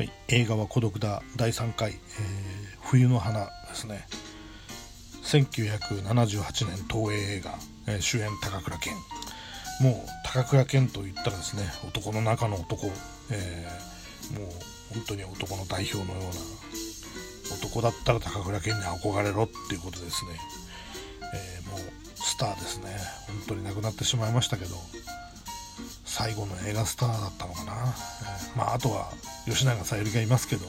はい、映画は孤独だ。第3回、えー、冬の花ですね。1978年東映映画、えー、主演高倉健。もう高倉健といったらですね男の中の男、えー、もう本当に男の代表のような。男だったら高倉健に憧れろっていうことですね、えー、もうスターですね。本当に亡くなってしまいましたけど。最後の映画スターだったのかな、えー、まあ、あとは吉永小百合がいますけど、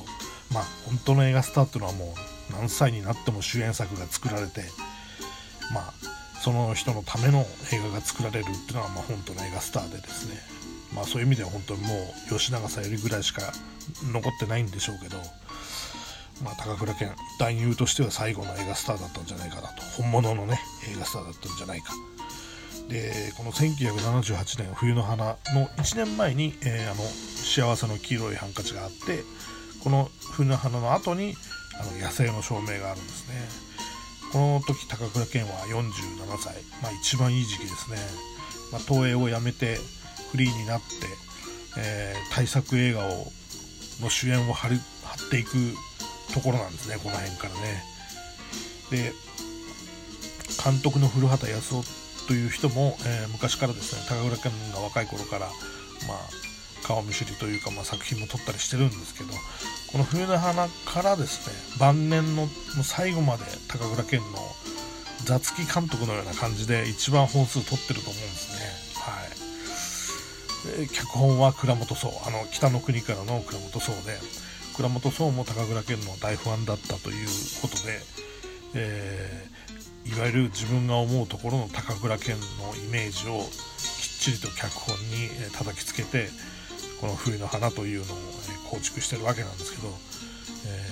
まあ、本当の映画スターっていうのはもう何歳になっても主演作が作られて、まあ、その人のための映画が作られるっていうのは、まあ、本当の映画スターでですね、まあ、そういう意味では本当にもう吉永小百合ぐらいしか残ってないんでしょうけど、まあ、高倉健男優としては最後の映画スターだったんじゃないかなと。本物のね映画スターだったんじゃないか。でこの1978年冬の花の1年前に、えー、あの幸せの黄色いハンカチがあってこの冬の花の後にあの野生の照明があるんですね。この時高倉健は47歳、まあ、一番いい時期ですね、まあ、東映を辞めてフリーになって、えー、大作映画をの主演を張り張っていくところなんですねこの辺からね。で監督の古畑康夫という人も、えー、昔からですね高倉健が若い頃から、まあ、顔見知りというか、まあ、作品も撮ったりしてるんですけどこの「冬の花」からですね晩年の最後まで高倉健の雑木監督のような感じで一番本数撮ってると思うんですね。はい、脚本は倉本壮あの北の国からの倉本壮で倉本壮も高倉健の大ファンだったということで、えいわゆる自分が思うところの高倉健のイメージをきっちりと脚本に叩きつけてこの「冬の花」というのを構築してるわけなんですけど、え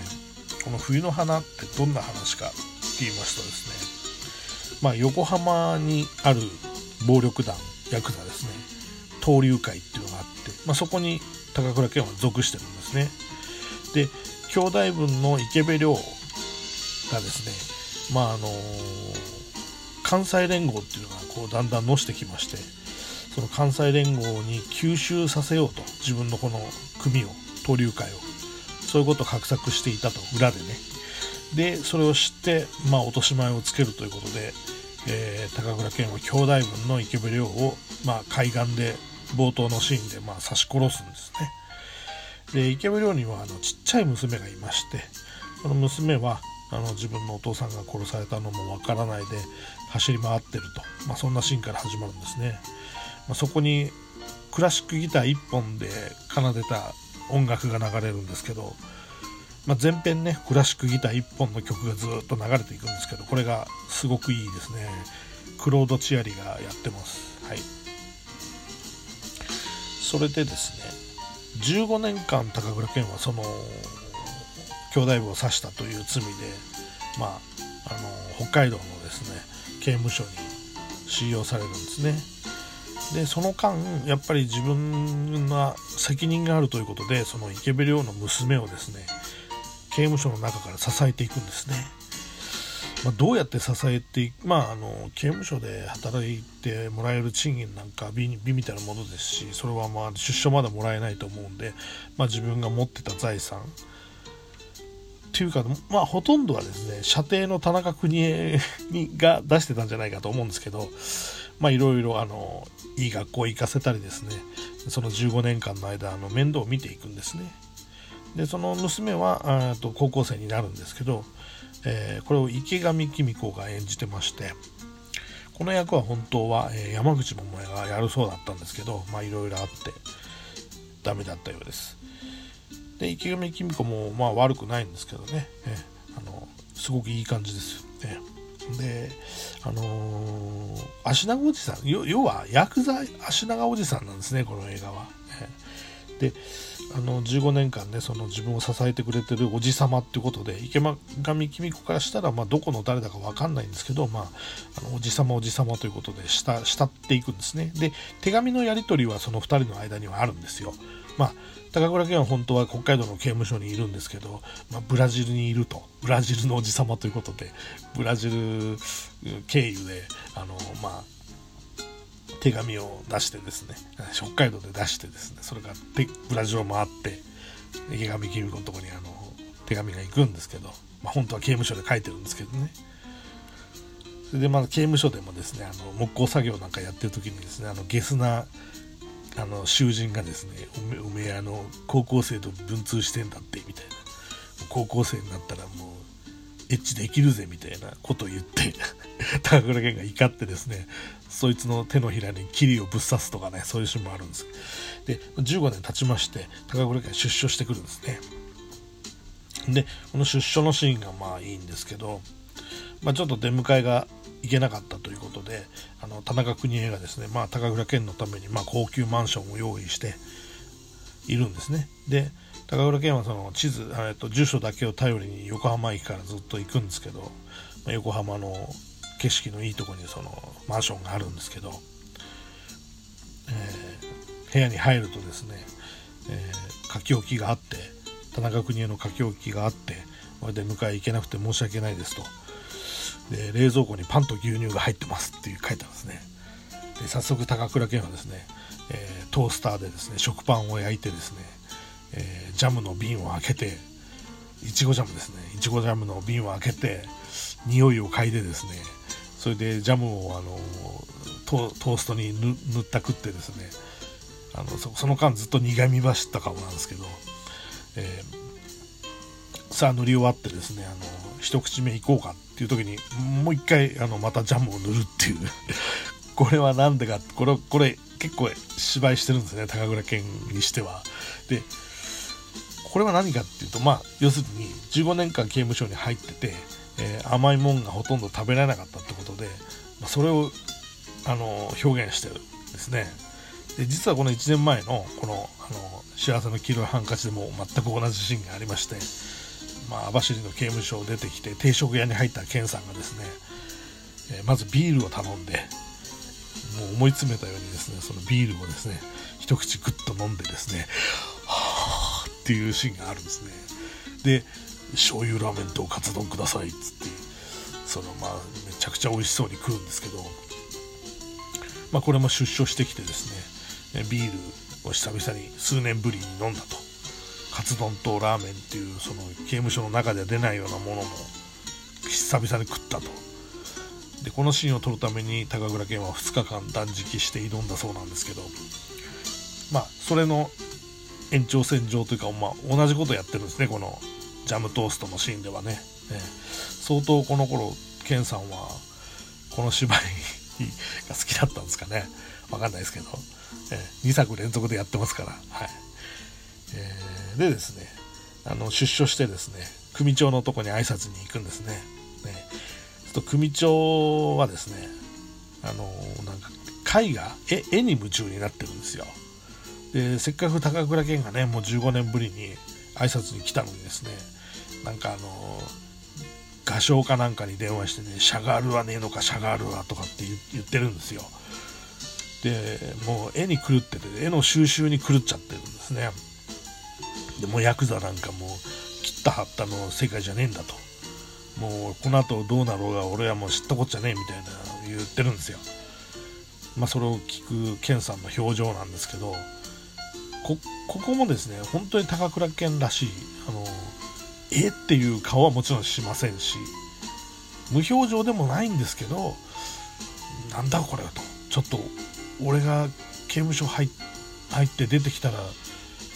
ー、この「冬の花」ってどんな話かって言いますとですね、まあ、横浜にある暴力団ヤクザですね東流会っていうのがあって、まあ、そこに高倉健は属してるんですね。で兄弟分の池部亮がですねまああの関西連合っていうのがこうだんだんのしてきましてその関西連合に吸収させようと自分のこの組を東流会をそういうことを画策していたと裏でね。でそれを知って、まあ、落とし前をつけるということで、えー、高倉健は兄弟分の池部亮を、まあ、海岸で冒頭のシーンで、まあ、刺し殺すんですね。で池部亮にはあのちっちゃい娘がいましてこの娘はあの自分のお父さんが殺されたのもわからないで走り回ってると、まあ、そんなシーンから始まるんですね、まあ、そこにクラシックギター1本で奏でた音楽が流れるんですけど、まあ、前編ねクラシックギター1本の曲がずっと流れていくんですけどこれがすごくいいですね。クロード・チアリがやってます。はい。それでですね15年間高倉健はその兄弟部を刺したという罪で、まあ、あの北海道のですね刑務所に収容されるんですね。でその間やっぱり自分が責任があるということでその池部亮の娘をですね刑務所の中から支えていくんですね、まあ、どうやって支えていくまああの刑務所で働いてもらえる賃金なんか美美みたいなものですしそれはまあ出所まだもらえないと思うんで、まあ、自分が持ってた財産っていうか、まあ、ほとんどはですね、射程の田中邦衛が出してたんじゃないかと思うんですけど、まあ、いろいろ、あの、いい学校行かせたりですね、その15年間の間、あの、面倒を見ていくんですね。で、その娘は、と高校生になるんですけど、えー、これを池上紀美子が演じてまして、この役は本当は、えー、山口百恵がやるそうだったんですけど、まあ、いろいろあって、ダメだったようです。で池上紀美子もまあ悪くないんですけどね、えあのすごくいい感じです。よね。であのー、足長おじさん要は薬剤足長おじさんなんですねこの映画は。であの15年間ねその自分を支えてくれてるおじさまっていうことで池上紀美子からしたら、まあ、どこの誰だか分かんないんですけど、まあ、あのおじさまおじさまということで慕慕っていくんですね。で手紙のやり取りはその2人の間にはあるんですよ。まあ高倉健は本当は北海道の刑務所にいるんですけど、まあ、ブラジルにいると。ブラジルのおじさまということでブラジル経由であの、まあ、手紙を出してですね北海道で出してですねそれがブラジルを回って池上公子のとこにあの手紙が行くんですけど、まあ、本当は刑務所で書いてるんですけどね。それでまあ刑務所でもですねあの木工作業なんかやってる時にですねあのゲスなあの囚人がですねおめおめえあの高校生と文通してんだってみたいな。高校生になったらもうエッチできるぜみたいなことを言って高倉健が怒ってですねそいつの手のひらに霧をぶっ刺すとかねそういうシーンもあるんですで15年経ちまして高倉健出所してくるんですね。でこの出所のシーンがまあいいんですけど、まあ、ちょっと出迎えが行けなかったというの田中邦衛がですね、まあ、高倉健のためにま高級マンションを用意しているんですね。で高倉健はその地図、えっと、住所だけを頼りに横浜駅からずっと行くんですけど、まあ、横浜の景色のいいとこにそのマンションがあるんですけど、えー、部屋に入るとですね、えー、書き置きがあって田中邦衛の書き置きがあってこれで迎え行けなくて申し訳ないですと。で冷蔵庫にパンと牛乳が入ってますっていう書いてあるんですね。で早速高倉健はですね、えー、トースターでですね食パンを焼いてですねえー、ジャムの瓶を開けていちごジャムですね。いちごジャムの瓶を開けて匂いを嗅いでですねそれでジャムをあのトーストに塗ったくってですねあのその間ずっと苦み走った顔なんですけど、えー、さあ塗り終わってですねあの一口目いこうかっていう時にもう一回あのまたジャムを塗るっていう。これは何でかこれこれ結構芝居してるんですね高倉健にしては。でこれは何かっていうと、まあ、要するに15年間刑務所に入ってて、えー、甘いもんがほとんど食べられなかったってことで、まあ、それをあの表現してるんですね。で実はこの1年前のこのあの幸せの黄色いハンカチでも全く同じシーンがありまして、まあ、網走の刑務所を出てきて定食屋に入った健さんがですね、え、まずビールを頼んでもう思い詰めたようにですねそのビールをですね一口グッと飲んでですねはあっていうシーンがあるんですね。で醤油ラーメンとカツ丼くださいっつってそのまあめちゃくちゃ美味しそうに食うんですけどまあこれも出所してきてですねビールを久々に数年ぶりに飲んだと。カツ丼とラーメンっていうその刑務所の中では出ないようなものも久々に食ったとでこのシーンを撮るために高倉健は2日間断食して挑んだそうなんですけどまあそれの延長線上というか、まあ、同じことやってるんですね、このジャムトーストのシーンではね。ね相当この頃、ケンさんは、この芝居が好きだったんですかね。わかんないですけど、え2作連続でやってますから。はい。えー、でですね、あの、出所してですね、組長のとこに挨拶に行くんですね。ねちょっと組長はですね、あのなんか、絵画絵、絵に夢中になってるんですよ。でせっかく高倉健がねもう15年ぶりに挨拶に来たのにですねなんかあの画商かなんかに電話してねシャガールはねえのかシャガールはとかって言ってるんですよでもう絵に狂ってて絵の収集に狂っちゃってるんですねでもヤクザなんかもう切った貼ったの世界じゃねえんだと。もうこの後どうなろうが俺はもう知ったこっちゃねえみたいな言ってるんですよ。まあそれを聞くケンさんの表情なんですけどこここもですね本当に高倉健らしいあのえっていう顔はもちろんしませんし無表情でもないんですけどなんだこれはと。ちょっと俺が刑務所入って出てきたら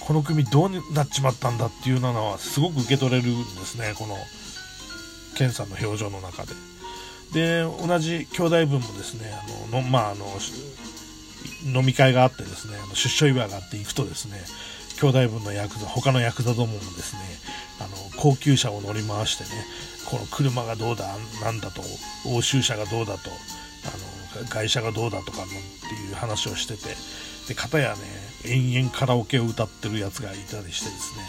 この組どうなっちまったんだっていうのはすごく受け取れるんですねこの健さんの表情の中で。で同じ兄弟分もですねあのの、まあ、あの飲み会があってですね、あの出所祝いがあって行くとですね、兄弟分のヤクザ、他のヤクザどももですね、あの高級車を乗り回してね、この車がどうだ、なんだと、押収車がどうだと、あの外車がどうだとかっていう話をしてて、で、片やね、延々カラオケを歌ってるやつがいたりしてですね、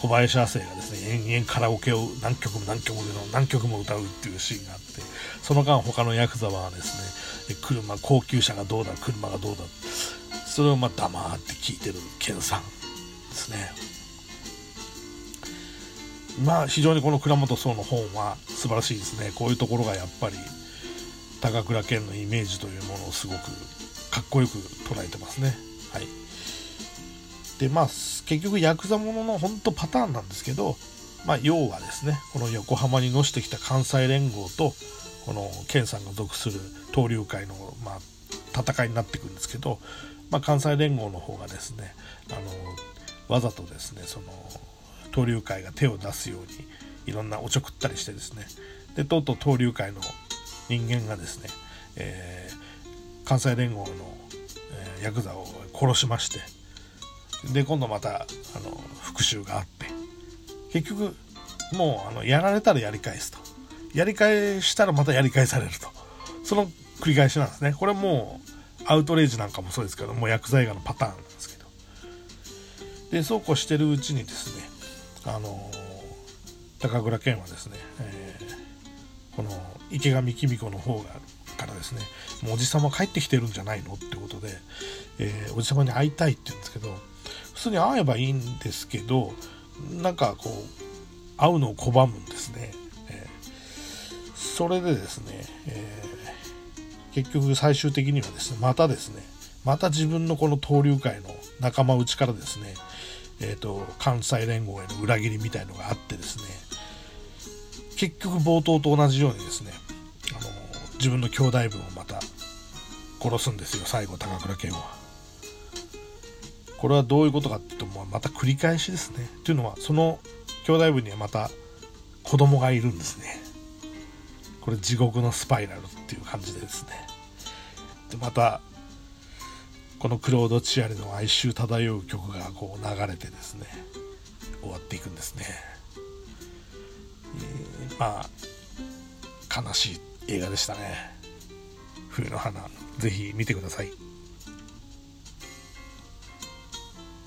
小林亜生がですね、延々カラオケを何曲も何曲も何曲も歌うっていうシーンがあって、その間他のヤクザはですね、車、高級車がどうだ、車がどうだ、それをまあ黙って聞いてる健さんですね。まあ非常にこの倉本壮の本は素晴らしいですね。こういうところがやっぱり高倉健のイメージというものをすごくこよく捉えてますね。はい。でまあ結局ヤクザものの本当パターンなんですけど、まあ、要はですねこの横浜にのしてきた関西連合とこの健さんが属する東流会の、まあ、戦いになっていくんですけど、まあ、関西連合の方がですねあのわざとですねその東流会が手を出すようにいろんなおちょくったりしてですねでとうとう東流会の人間がですね、えー、関西連合の、ヤクザを殺しましてで今度またあの復讐があって結局もうあのやられたらやり返すと。やり返したらまたやり返されると。その繰り返しなんですね。これもうアウトレイジなんかもそうですけどもう薬剤画のパターンなんですけど。でそうこうしてるうちにですねあの高倉健はですね、えー、この池上紀美子の方がからですねもうおじさま帰ってきてるんじゃないのってことで、えー、おじさまに会いたいって言うんですけど普通に会えばいいんですけどなんかこう会うのを拒むんですね、えー、それでですね、えー、結局最終的にはですねまたですねまた自分のこの登竜会の仲間内からですねえーと、関西連合への裏切りみたいのがあってですね結局冒頭と同じようにですね自分の兄弟分をまた殺すんですよ最後高倉健は。これはどういうことかっていうとまた繰り返しですね。というのはその兄弟分にはまた子供がいるんですね。これ地獄のスパイラルっていう感じでですね。でまたこのクロード・チアレの哀愁漂う曲がこう流れてですね終わっていくんですね、えー、まあ悲しい映画でしたね。冬の花ぜひ見てください。